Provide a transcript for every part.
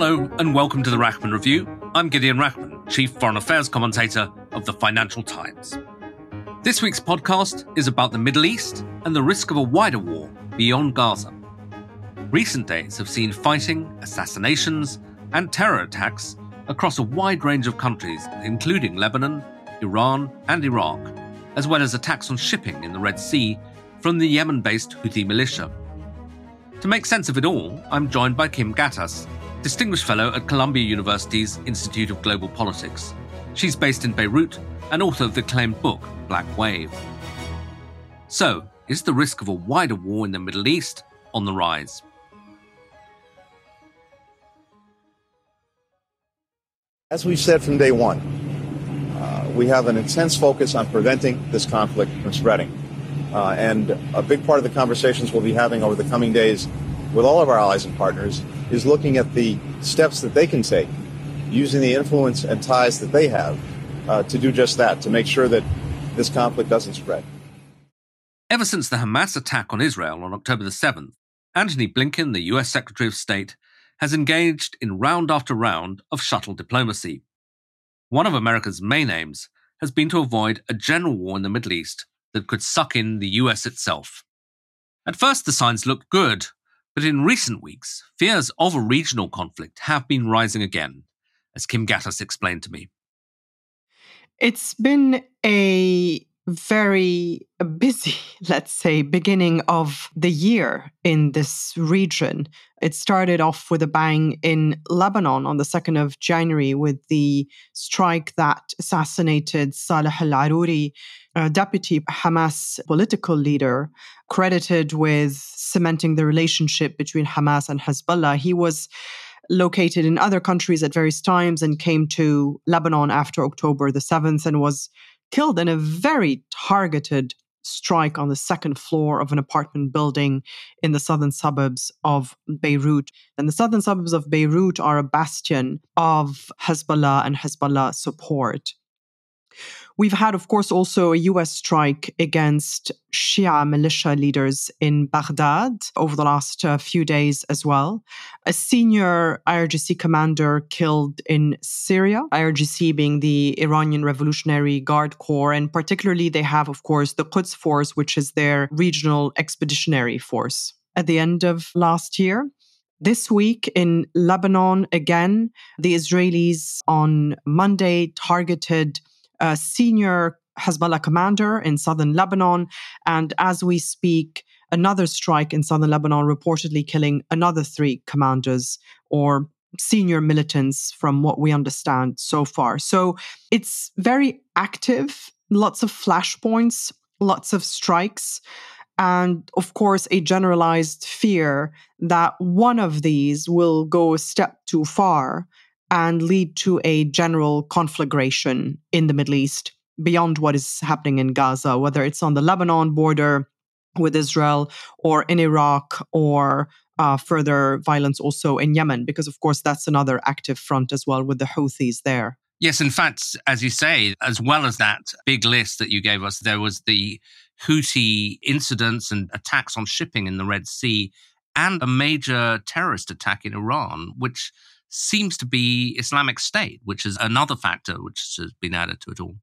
Hello, and welcome to the Rachman Review. I'm Gideon Rachman, Chief Foreign Affairs Commentator of the Financial Times. This week's podcast is about the Middle East and the risk of a wider war beyond Gaza. Recent days have seen fighting, assassinations, and terror attacks across a wide range of countries, including Lebanon, Iran, and Iraq, as well as attacks on shipping in the Red Sea from the Yemen based Houthi militia. To make sense of it all, I'm joined by Kim Ghattas, Distinguished Fellow at Columbia University's Institute of Global Politics. She's based in Beirut and author of the acclaimed book, Black Wave. So, is the risk of a wider war in the Middle East on the rise? As we've said from day one, uh, we have an intense focus on preventing this conflict from spreading. Uh, and a big part of the conversations we'll be having over the coming days with all of our allies and partners is looking at the steps that they can take, using the influence and ties that they have uh, to do just that, to make sure that this conflict doesn't spread. Ever since the Hamas attack on Israel on October the 7th, Antony Blinken, the US Secretary of State, has engaged in round after round of shuttle diplomacy. One of America's main aims has been to avoid a general war in the Middle East that could suck in the US itself. At first, the signs looked good, but in recent weeks, fears of a regional conflict have been rising again, as Kim Ghattas explained to me. It's been a very busy, let's say, beginning of the year in this region. It started off with a bang in Lebanon on the 2nd of January with the strike that assassinated Saleh al Aruri, deputy Hamas political leader, credited with cementing the relationship between Hamas and Hezbollah. He was located in other countries at various times and came to Lebanon after October the 7th and was killed in a very targeted strike on the second floor of an apartment building in the southern suburbs of Beirut. And the southern suburbs of Beirut are a bastion of Hezbollah and Hezbollah support. We've had, of course, also a US strike against Shia militia leaders in Baghdad over the last uh, few days as well. A senior IRGC commander killed in Syria, IRGC being the Iranian Revolutionary Guard Corps. And particularly, they have, of course, the Quds Force, which is their regional expeditionary force. At the end of last year, this week in Lebanon, again, the Israelis on Monday targeted a senior Hezbollah commander in southern Lebanon. And as we speak, another strike in southern Lebanon, reportedly killing another three commanders or senior militants, from what we understand so far. So it's very active, lots of flashpoints, lots of strikes. And of course, a generalized fear that one of these will go a step too far and lead to a general conflagration in the Middle East beyond what is happening in Gaza, whether it's on the Lebanon border with Israel or in Iraq or uh, further violence also in Yemen, because of course that's another active front as well with the Houthis there. Yes, in fact, as you say, as well as that big list that you gave us, there was the Houthi incidents and attacks on shipping in the Red Sea and a major terrorist attack in Iran, which seems to be Islamic State, which is another factor which has been added to it all.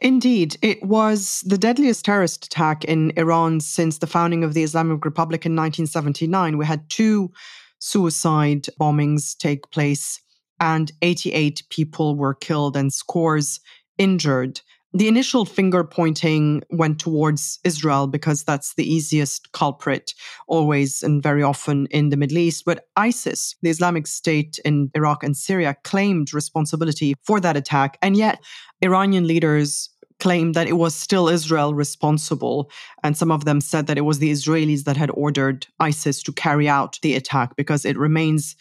Indeed, it was the deadliest terrorist attack in Iran since the founding of the Islamic Republic in 1979. We had two suicide bombings take place, and 88 people were killed and scores injured the initial finger pointing went towards Israel because that's the easiest culprit always and very often in the Middle East. But ISIS, the Islamic State in Iraq and Syria, claimed responsibility for that attack. And yet, Iranian leaders claimed that it was still Israel responsible. And some of them said that it was the Israelis that had ordered ISIS to carry out the attack because it remains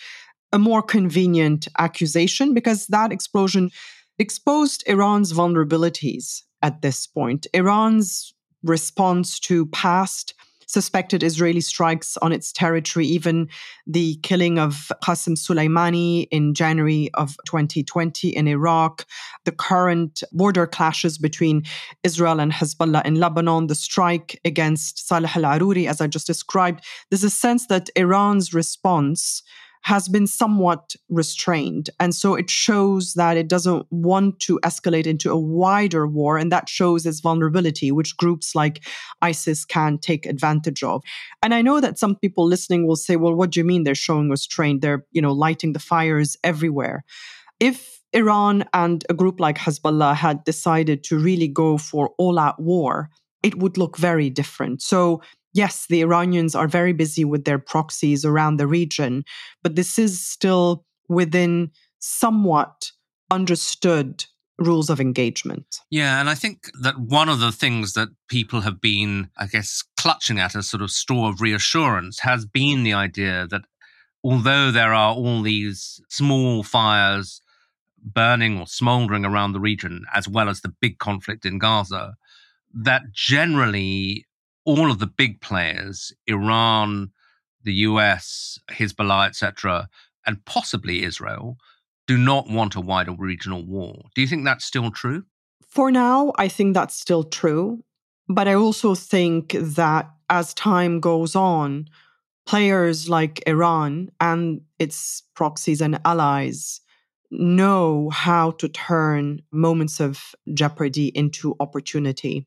a more convenient accusation because that explosion exposed Iran's vulnerabilities at this point. Iran's response to past suspected Israeli strikes on its territory, even the killing of Qasem Soleimani in January of 2020 in Iraq, the current border clashes between Israel and Hezbollah in Lebanon, the strike against Saleh al Aruri, as I just described. There's a sense that Iran's response has been somewhat restrained. And so it shows that it doesn't want to escalate into a wider war. And that shows its vulnerability, which groups like ISIS can take advantage of. And I know that some people listening will say, well, what do you mean they're showing restraint? They're, you know, lighting the fires everywhere. If Iran and a group like Hezbollah had decided to really go for all out war, it would look very different. So yes, the Iranians are very busy with their proxies around the region, but this is still within somewhat understood rules of engagement. Yeah, and I think that one of the things that people have been, I guess, clutching at as sort of store of reassurance has been the idea that although there are all these small fires burning or smoldering around the region, as well as the big conflict in Gaza, that generally all of the big players, Iran, the US, Hezbollah, etc., and possibly Israel, do not want a wider regional war. Do you think that's still true? For now, I think that's still true. But I also think that as time goes on, players like Iran and its proxies and allies know how to turn moments of jeopardy into opportunity.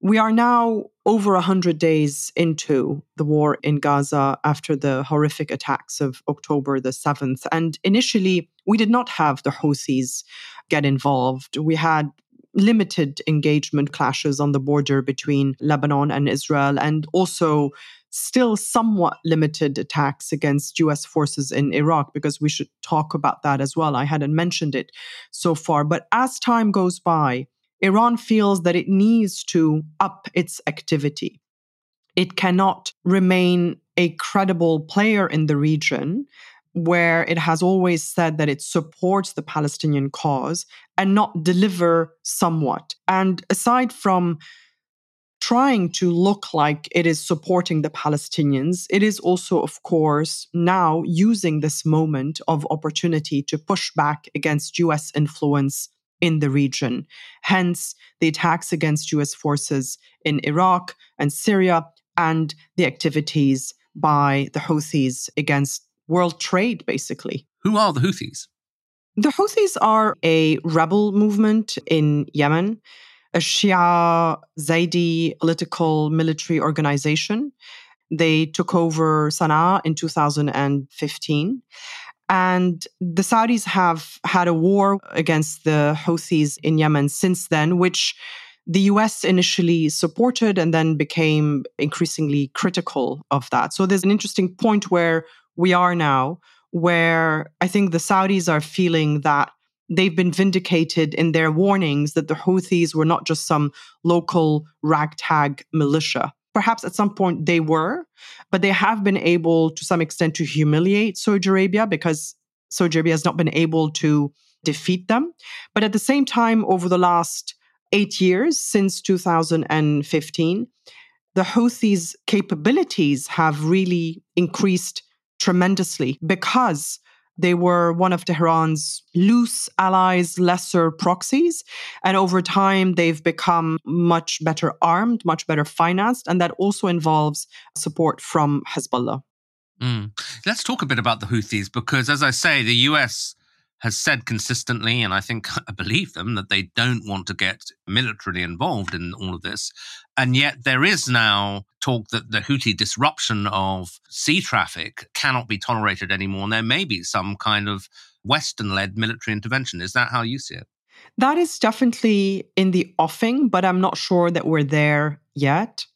We are now over 100 days into the war in Gaza after the horrific attacks of October the 7th. And initially, we did not have the Houthis get involved. We had limited engagement clashes on the border between Lebanon and Israel, and also still somewhat limited attacks against US forces in Iraq, because we should talk about that as well. I hadn't mentioned it so far. But as time goes by, Iran feels that it needs to up its activity. It cannot remain a credible player in the region where it has always said that it supports the Palestinian cause and not deliver somewhat. And aside from trying to look like it is supporting the Palestinians, it is also, of course, now using this moment of opportunity to push back against US influence in the region. Hence, the attacks against US forces in Iraq and Syria, and the activities by the Houthis against world trade, basically. Who are the Houthis? The Houthis are a rebel movement in Yemen, a Shia Zaidi political military organization. They took over Sana'a in 2015. And the Saudis have had a war against the Houthis in Yemen since then, which the US initially supported and then became increasingly critical of that. So there's an interesting point where we are now, where I think the Saudis are feeling that they've been vindicated in their warnings that the Houthis were not just some local ragtag militia perhaps at some point they were, but they have been able to some extent to humiliate Saudi Arabia because Saudi Arabia has not been able to defeat them. But at the same time, over the last eight years, since 2015, the Houthis' capabilities have really increased tremendously because they were one of Tehran's loose allies, lesser proxies. And over time, they've become much better armed, much better financed. And that also involves support from Hezbollah. Mm. Let's talk a bit about the Houthis because, as I say, the US has said consistently, and I think I believe them, that they don't want to get militarily involved in all of this. And yet there is now talk that the Houthi disruption of sea traffic cannot be tolerated anymore. And there may be some kind of Western led military intervention. Is that how you see it? That is definitely in the offing, but I'm not sure that we're there yet.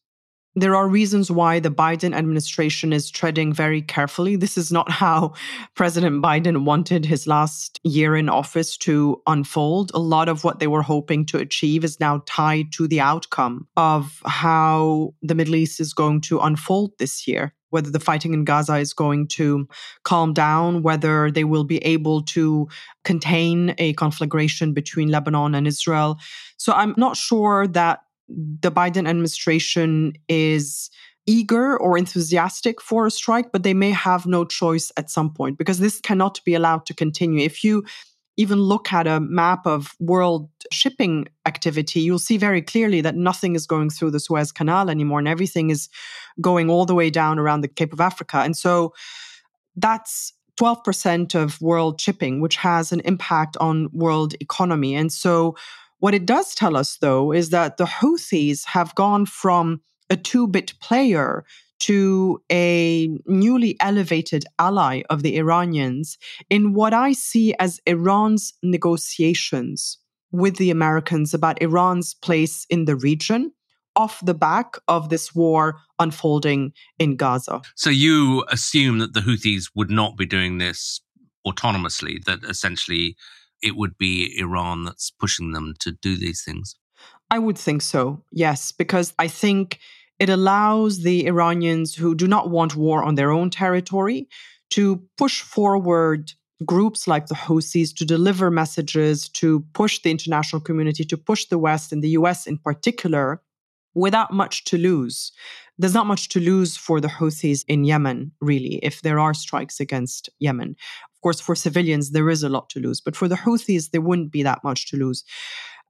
There are reasons why the Biden administration is treading very carefully. This is not how President Biden wanted his last year in office to unfold. A lot of what they were hoping to achieve is now tied to the outcome of how the Middle East is going to unfold this year. Whether the fighting in Gaza is going to calm down, whether they will be able to contain a conflagration between Lebanon and Israel. So I'm not sure that the Biden administration is eager or enthusiastic for a strike, but they may have no choice at some point because this cannot be allowed to continue. If you even look at a map of world shipping activity, you'll see very clearly that nothing is going through the Suez Canal anymore and everything is going all the way down around the Cape of Africa. And so that's 12% of world shipping, which has an impact on world economy. And so what it does tell us, though, is that the Houthis have gone from a two bit player to a newly elevated ally of the Iranians in what I see as Iran's negotiations with the Americans about Iran's place in the region off the back of this war unfolding in Gaza. So you assume that the Houthis would not be doing this autonomously, that essentially it would be Iran that's pushing them to do these things? I would think so, yes, because I think it allows the Iranians who do not want war on their own territory to push forward groups like the Houthis to deliver messages, to push the international community, to push the West and the US in particular, without much to lose. There's not much to lose for the Houthis in Yemen, really, if there are strikes against Yemen course, for civilians, there is a lot to lose. But for the Houthis, there wouldn't be that much to lose.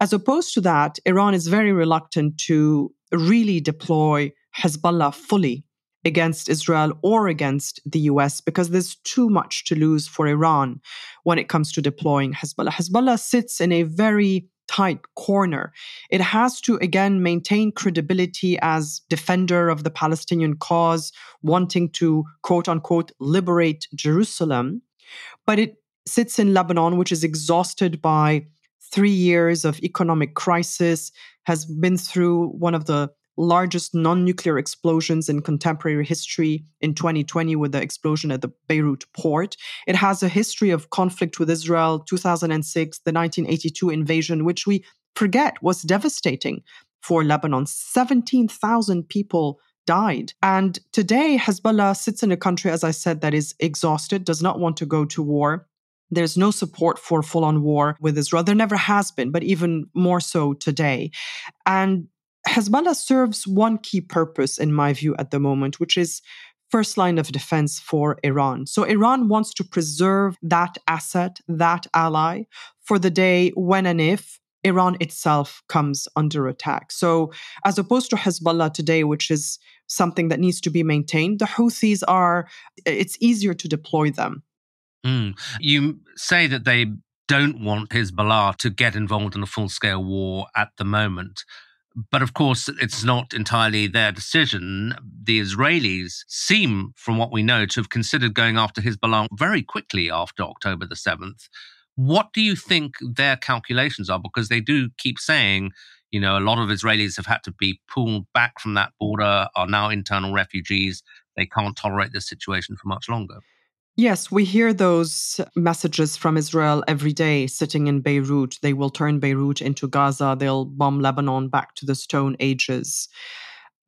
As opposed to that, Iran is very reluctant to really deploy Hezbollah fully against Israel or against the US because there's too much to lose for Iran when it comes to deploying Hezbollah. Hezbollah sits in a very tight corner. It has to again maintain credibility as defender of the Palestinian cause, wanting to quote unquote liberate Jerusalem but it sits in Lebanon, which is exhausted by three years of economic crisis, has been through one of the largest non nuclear explosions in contemporary history in 2020 with the explosion at the Beirut port. It has a history of conflict with Israel, 2006, the 1982 invasion, which we forget was devastating for Lebanon. 17,000 people died. And today, Hezbollah sits in a country, as I said, that is exhausted, does not want to go to war. There's no support for full on war with Israel. There never has been, but even more so today. And Hezbollah serves one key purpose, in my view, at the moment, which is first line of defense for Iran. So Iran wants to preserve that asset, that ally, for the day when and if Iran itself comes under attack. So, as opposed to Hezbollah today, which is something that needs to be maintained, the Houthis are, it's easier to deploy them. Mm. You say that they don't want Hezbollah to get involved in a full scale war at the moment. But of course, it's not entirely their decision. The Israelis seem, from what we know, to have considered going after Hezbollah very quickly after October the 7th. What do you think their calculations are? Because they do keep saying, you know, a lot of Israelis have had to be pulled back from that border, are now internal refugees. They can't tolerate this situation for much longer. Yes, we hear those messages from Israel every day sitting in Beirut. They will turn Beirut into Gaza. They'll bomb Lebanon back to the Stone Ages.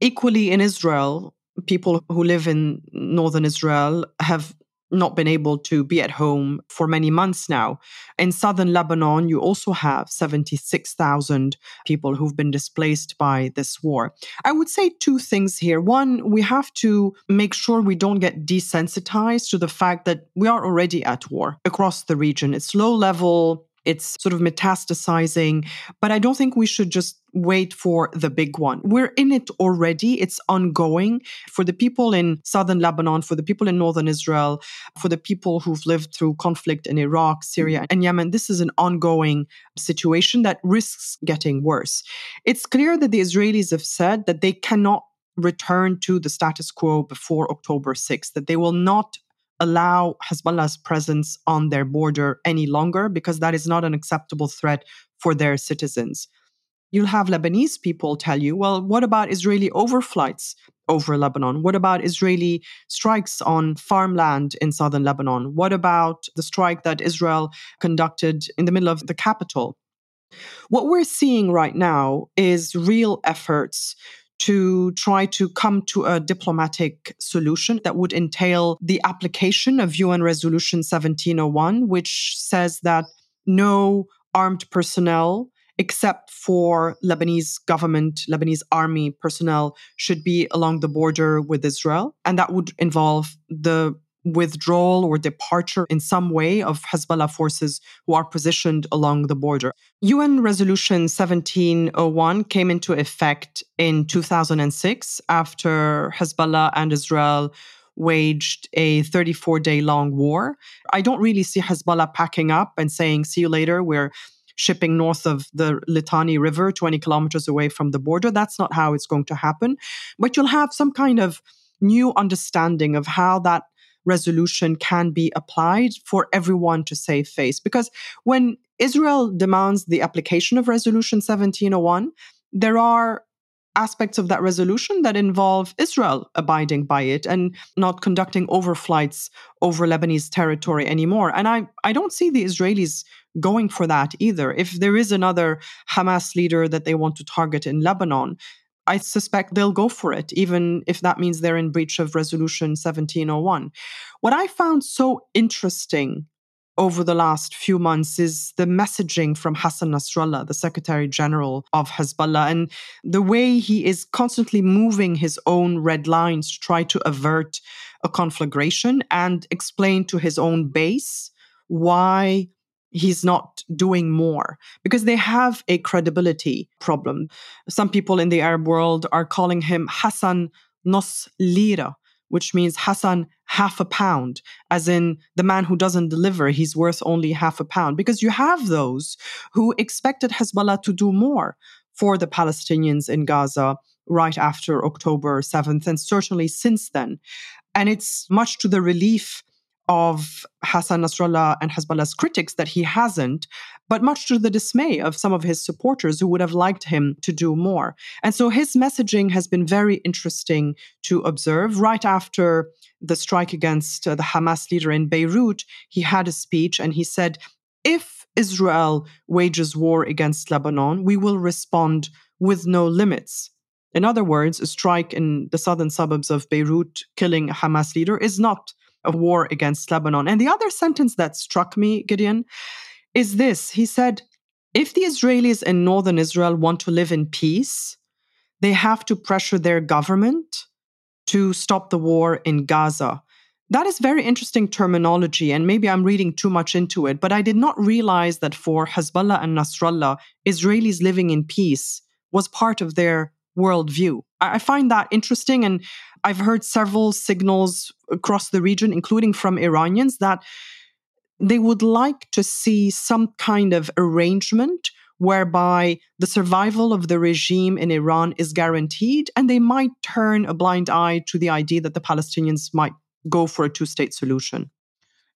Equally, in Israel, people who live in northern Israel have not been able to be at home for many months now. In southern Lebanon, you also have 76,000 people who've been displaced by this war. I would say two things here. One, we have to make sure we don't get desensitized to the fact that we are already at war across the region. It's low level it's sort of metastasizing. But I don't think we should just wait for the big one. We're in it already. It's ongoing for the people in southern Lebanon, for the people in northern Israel, for the people who've lived through conflict in Iraq, Syria, mm-hmm. and Yemen. This is an ongoing situation that risks getting worse. It's clear that the Israelis have said that they cannot return to the status quo before October 6th, that they will not allow Hezbollah's presence on their border any longer because that is not an acceptable threat for their citizens. You'll have Lebanese people tell you, well, what about Israeli overflights over Lebanon? What about Israeli strikes on farmland in southern Lebanon? What about the strike that Israel conducted in the middle of the capital? What we're seeing right now is real efforts to try to come to a diplomatic solution that would entail the application of UN Resolution 1701, which says that no armed personnel except for Lebanese government, Lebanese army personnel should be along the border with Israel. And that would involve the withdrawal or departure in some way of Hezbollah forces who are positioned along the border. UN Resolution 1701 came into effect in 2006 after Hezbollah and Israel waged a 34 day long war. I don't really see Hezbollah packing up and saying, see you later, we're shipping north of the Litani River, 20 kilometers away from the border. That's not how it's going to happen. But you'll have some kind of new understanding of how that resolution can be applied for everyone to save face. Because when Israel demands the application of Resolution 1701, there are aspects of that resolution that involve Israel abiding by it and not conducting overflights over Lebanese territory anymore. And I, I don't see the Israelis going for that either. If there is another Hamas leader that they want to target in Lebanon, I suspect they'll go for it, even if that means they're in breach of Resolution 1701. What I found so interesting over the last few months is the messaging from Hassan Nasrallah, the Secretary General of Hezbollah, and the way he is constantly moving his own red lines to try to avert a conflagration and explain to his own base why he's not doing more because they have a credibility problem. Some people in the Arab world are calling him Hassan Nos Lira, which means Hassan half a pound, as in the man who doesn't deliver, he's worth only half a pound. Because you have those who expected Hezbollah to do more for the Palestinians in Gaza right after October 7th, and certainly since then. And it's much to the relief of Hassan Nasrallah and Hezbollah's critics that he hasn't, but much to the dismay of some of his supporters who would have liked him to do more. And so his messaging has been very interesting to observe. Right after the strike against uh, the Hamas leader in Beirut, he had a speech and he said, if Israel wages war against Lebanon, we will respond with no limits. In other words, a strike in the southern suburbs of Beirut killing a Hamas leader is not war against Lebanon. And the other sentence that struck me, Gideon, is this He said, if the Israelis in northern Israel want to live in peace, they have to pressure their government to stop the war in Gaza. That is very interesting terminology, and maybe I'm reading too much into it, but I did not realize that for Hezbollah and Nasrallah, Israelis living in peace was part of their worldview. I find that interesting, and I've heard several signals across the region, including from Iranians, that they would like to see some kind of arrangement whereby the survival of the regime in Iran is guaranteed, and they might turn a blind eye to the idea that the Palestinians might go for a two state solution.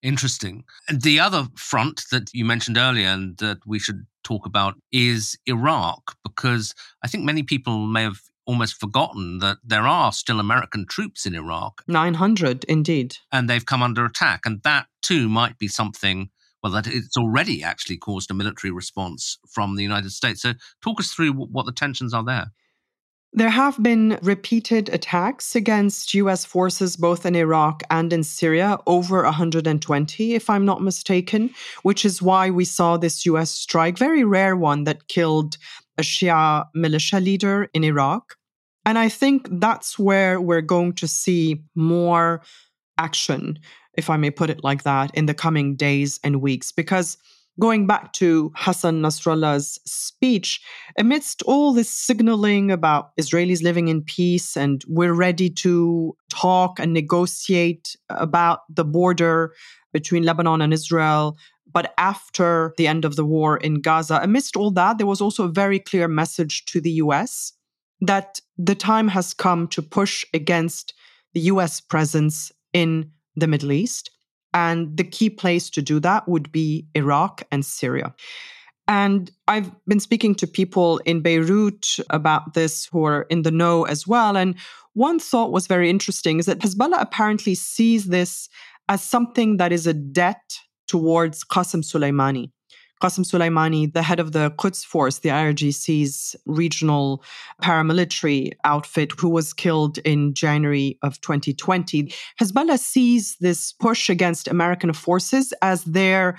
Interesting. And the other front that you mentioned earlier and that we should talk about is Iraq, because I think many people may have almost forgotten that there are still American troops in Iraq. 900, indeed. And they've come under attack. And that too might be something, well, that it's already actually caused a military response from the United States. So talk us through what the tensions are there. There have been repeated attacks against US forces both in Iraq and in Syria, over 120, if I'm not mistaken, which is why we saw this US strike, very rare one that killed a Shia militia leader in Iraq. And I think that's where we're going to see more action, if I may put it like that, in the coming days and weeks, because going back to Hassan Nasrallah's speech, amidst all this signaling about Israelis living in peace and we're ready to talk and negotiate about the border between Lebanon and Israel, but after the end of the war in Gaza, amidst all that, there was also a very clear message to the US that the time has come to push against the US presence in the Middle East and the key place to do that would be Iraq and Syria. And I've been speaking to people in Beirut about this who are in the know as well. And one thought was very interesting is that Hezbollah apparently sees this as something that is a debt towards Qasem Soleimani. Qasem Soleimani, the head of the Quds Force, the IRGC's regional paramilitary outfit, who was killed in January of 2020. Hezbollah sees this push against American forces as their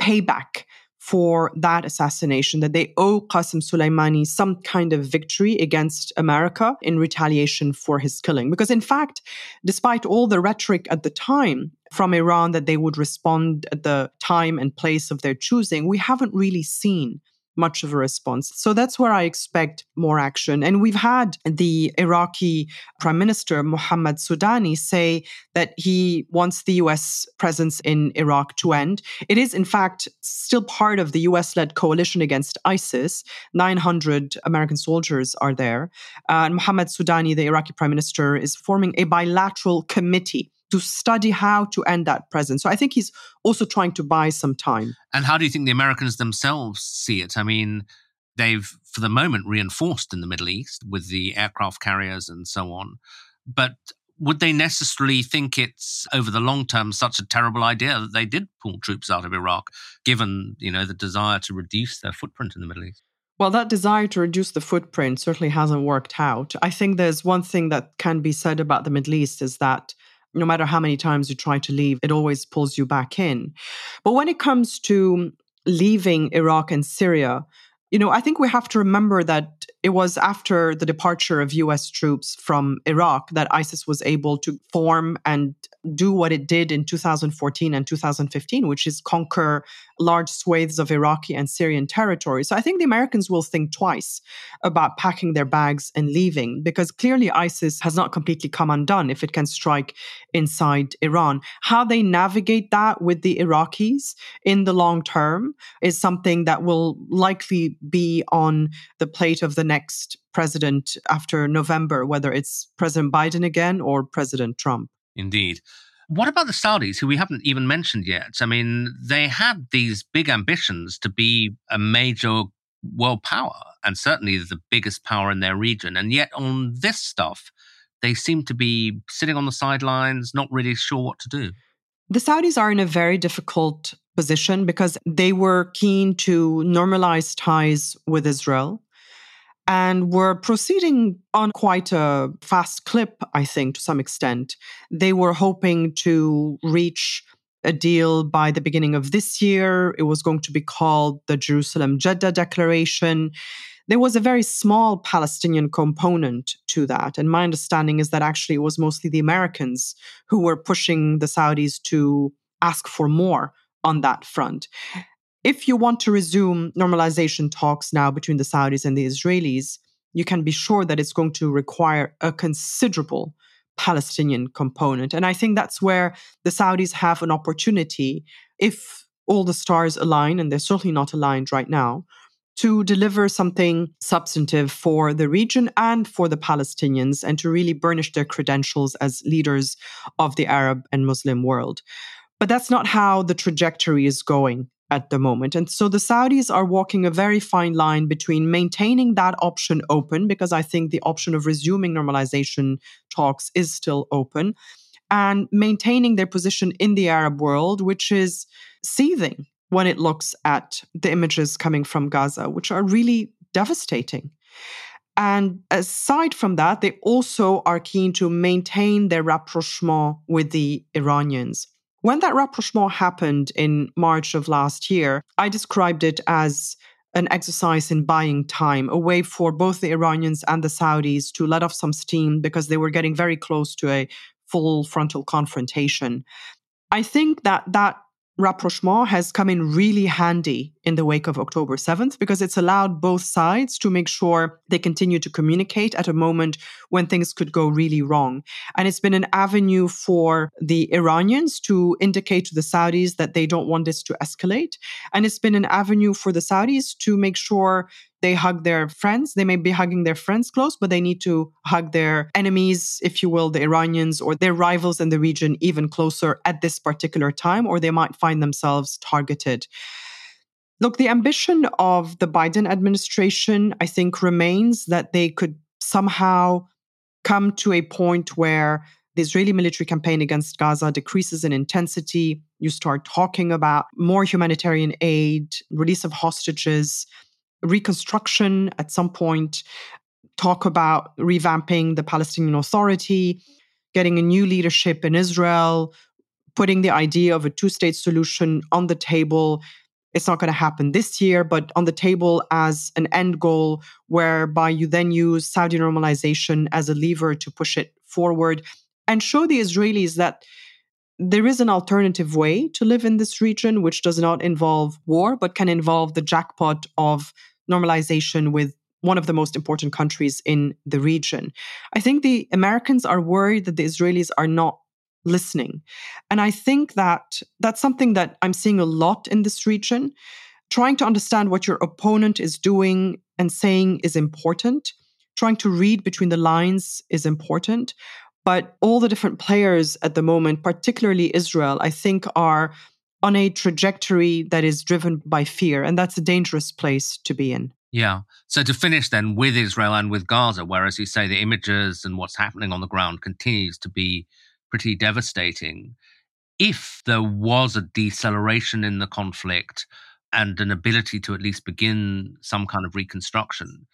payback for that assassination, that they owe Qasem Soleimani some kind of victory against America in retaliation for his killing. Because, in fact, despite all the rhetoric at the time from Iran that they would respond at the time and place of their choosing, we haven't really seen much of a response. So that's where I expect more action. And we've had the Iraqi Prime Minister, Mohammad Sudani, say that he wants the US presence in Iraq to end. It is, in fact, still part of the US led coalition against ISIS. 900 American soldiers are there. Uh, and Mohammad Sudani, the Iraqi Prime Minister, is forming a bilateral committee to study how to end that presence. So I think he's also trying to buy some time. And how do you think the Americans themselves see it? I mean, they've, for the moment, reinforced in the Middle East with the aircraft carriers and so on. But would they necessarily think it's over the long term such a terrible idea that they did pull troops out of Iraq, given you know the desire to reduce their footprint in the Middle East? Well, that desire to reduce the footprint certainly hasn't worked out. I think there's one thing that can be said about the Middle East is that no matter how many times you try to leave, it always pulls you back in. But when it comes to leaving Iraq and Syria, you know, I think we have to remember that it was after the departure of US troops from Iraq that ISIS was able to form and do what it did in 2014 and 2015, which is conquer large swathes of Iraqi and Syrian territory. So I think the Americans will think twice about packing their bags and leaving because clearly ISIS has not completely come undone if it can strike inside Iran. How they navigate that with the Iraqis in the long term is something that will likely be on the plate of the next president after November, whether it's President Biden again or President Trump. Indeed. What about the Saudis, who we haven't even mentioned yet? I mean, they had these big ambitions to be a major world power and certainly the biggest power in their region. And yet, on this stuff, they seem to be sitting on the sidelines, not really sure what to do. The Saudis are in a very difficult position because they were keen to normalize ties with Israel and were proceeding on quite a fast clip, I think, to some extent. They were hoping to reach a deal by the beginning of this year. It was going to be called the Jerusalem Jeddah Declaration. There was a very small Palestinian component to that. And my understanding is that actually it was mostly the Americans who were pushing the Saudis to ask for more on that front if you want to resume normalization talks now between the Saudis and the Israelis, you can be sure that it's going to require a considerable Palestinian component. And I think that's where the Saudis have an opportunity, if all the stars align, and they're certainly not aligned right now, to deliver something substantive for the region and for the Palestinians and to really burnish their credentials as leaders of the Arab and Muslim world. But that's not how the trajectory is going at the moment. And so the Saudis are walking a very fine line between maintaining that option open, because I think the option of resuming normalization talks is still open, and maintaining their position in the Arab world, which is seething when it looks at the images coming from Gaza, which are really devastating. And aside from that, they also are keen to maintain their rapprochement with the Iranians. When that rapprochement happened in March of last year, I described it as an exercise in buying time, a way for both the Iranians and the Saudis to let off some steam because they were getting very close to a full frontal confrontation. I think that that rapprochement has come in really handy in the wake of October 7th because it's allowed both sides to make sure they continue to communicate at a moment when things could go really wrong. And it's been an avenue for the Iranians to indicate to the Saudis that they don't want this to escalate. And it's been an avenue for the Saudis to make sure they hug their friends. They may be hugging their friends close, but they need to hug their enemies, if you will, the Iranians or their rivals in the region even closer at this particular time, or they might find themselves targeted. Look, the ambition of the Biden administration, I think, remains that they could somehow come to a point where the Israeli military campaign against Gaza decreases in intensity. You start talking about more humanitarian aid, release of hostages, reconstruction at some point, talk about revamping the Palestinian Authority, getting a new leadership in Israel, putting the idea of a two state solution on the table. It's not going to happen this year, but on the table as an end goal, whereby you then use Saudi normalization as a lever to push it forward and show the Israelis that there is an alternative way to live in this region, which does not involve war, but can involve the jackpot of normalization with one of the most important countries in the region. I think the Americans are worried that the Israelis are not listening. And I think that that's something that I'm seeing a lot in this region. Trying to understand what your opponent is doing and saying is important. Trying to read between the lines is important. But all the different players at the moment, particularly Israel, I think are on a trajectory that is driven by fear. And that's a dangerous place to be in. Yeah. So to finish then with Israel and with Gaza, where, as you say, the images and what's happening on the ground continues to be pretty devastating. If there was a deceleration in the conflict and an ability to at least begin some kind of reconstruction,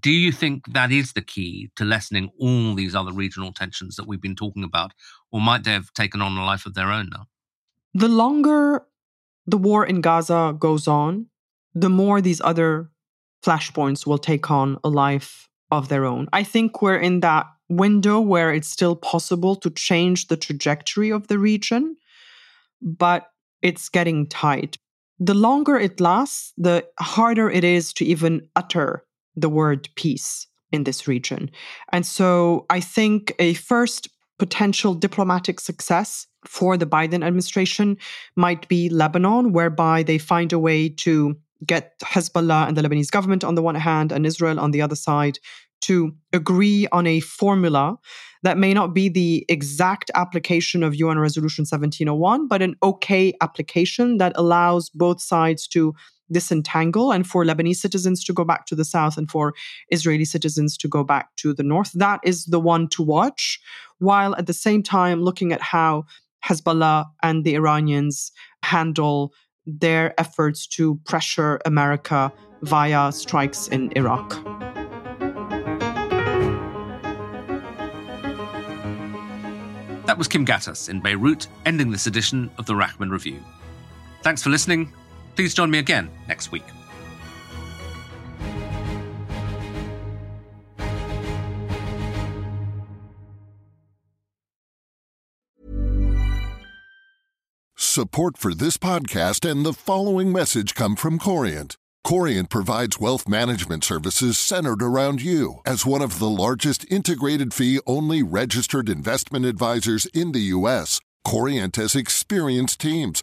do you think that is the key to lessening all these other regional tensions that we've been talking about? Or might they have taken on a life of their own now? The longer the war in Gaza goes on, the more these other flashpoints will take on a life of their own. I think we're in that window where it's still possible to change the trajectory of the region, but it's getting tight. The longer it lasts, the harder it is to even utter the word peace in this region. And so I think a first potential diplomatic success for the Biden administration might be Lebanon, whereby they find a way to get Hezbollah and the Lebanese government on the one hand and Israel on the other side to agree on a formula that may not be the exact application of UN Resolution 1701, but an okay application that allows both sides to disentangle and for Lebanese citizens to go back to the south and for Israeli citizens to go back to the north. That is the one to watch, while at the same time looking at how Hezbollah and the Iranians handle their efforts to pressure America via strikes in Iraq. That was Kim Ghattas in Beirut, ending this edition of the Rachman Review. Thanks for listening. Please join me again next week. Support for this podcast and the following message come from Corient. Corient provides wealth management services centered around you. As one of the largest integrated fee only registered investment advisors in the U.S., Corient has experienced teams